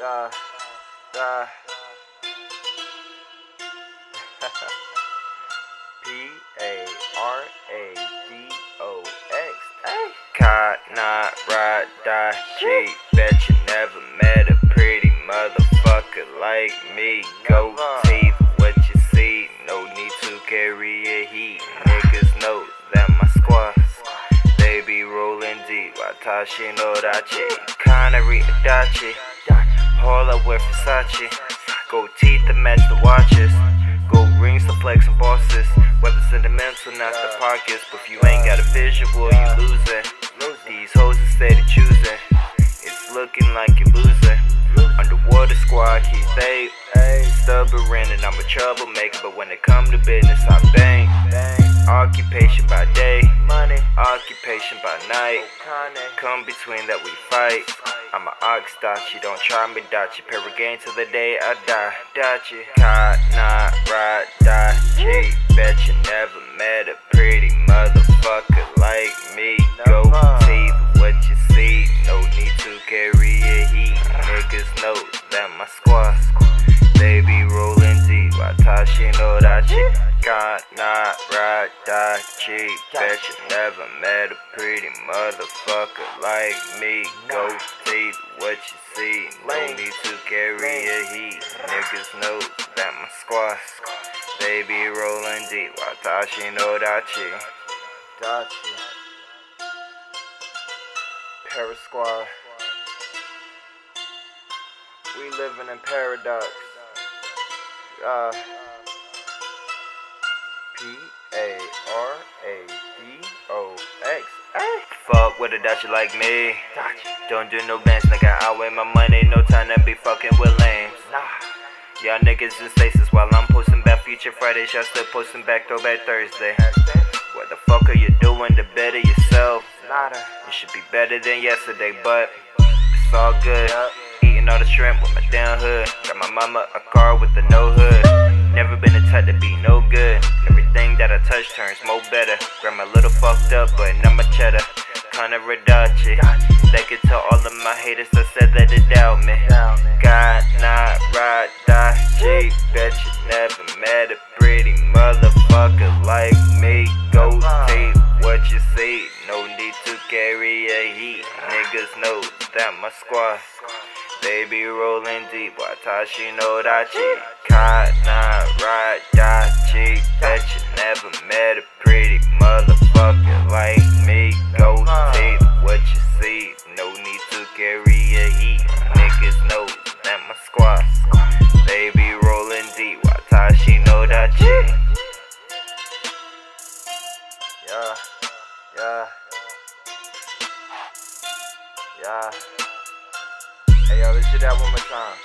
Yeah, yeah. P A R A D O X. Hey. Caught, not ride, die, cheat. Bet you never met a pretty motherfucker like me. Go teeth, what you see. No need to carry a heat. Niggas know that my squad. They be rolling deep. Watashi no dachi. Kanaridachi. Up with Versace. Go teeth to match the watches. Go rings to flex and bosses. Whether sentimental, or not the pockets. But if you ain't got a visual, you losing. These hoes are steady choosing. It's looking like you're losing. Underwater squad, keep fake. Stubborn and I'm a troublemaker. But when it come to business, I bang. Occupation by day, money. Occupation by night. Come between that we fight. I'm a ox dachi, don't try me dachi. Paragain till the day I die. Dachi. Caught, not ride, dachi. Bet you never met a pretty motherfucker like me. Go teeth, what you see. No need to carry a heat. Niggas know that my squad. They be rolling deep. Watashi no dachi. Caught, not ride, dachi. Bet you never met a pretty motherfucker like me. Go teeth, what you see. No need to carry a heat. Niggas know that my squad. They be rolling deep. Watashi no dachi. Dachi. Paris Squad. We living in paradox. Uh, P A R A D O X. Fuck with a dachi like me. Don't do no bands, nigga. I weigh my money, no time to be fucking with lames. Nah. Y'all niggas in stasis while I'm posting back future Fridays. Y'all still posting back throwback Thursday. What the fuck are you doing to better yourself? You should be better than yesterday, but it's all good. Eating all the shrimp with my damn hood. Got my mama a car with a no hood. I touch turns more better. Grandma little fucked up, but now my cheddar. Kanaridachi. Thank it to all of my haters that said that they doubt me. God, not ride, die, dachi. Bet you never met a pretty motherfucker like me. Go tape what you see. No need to carry a heat. Niggas know that my squad. They be rolling deep. Watashi no dachi. Caught, not ride, dachi. Bet you never met a pretty motherfucker like me. Go tape what you see. No need to carry a heat. Niggas know that my squad. They be rolling deep. Watashi no dachi. Yeah, yeah, yeah. Hey yo, let's do that one more time.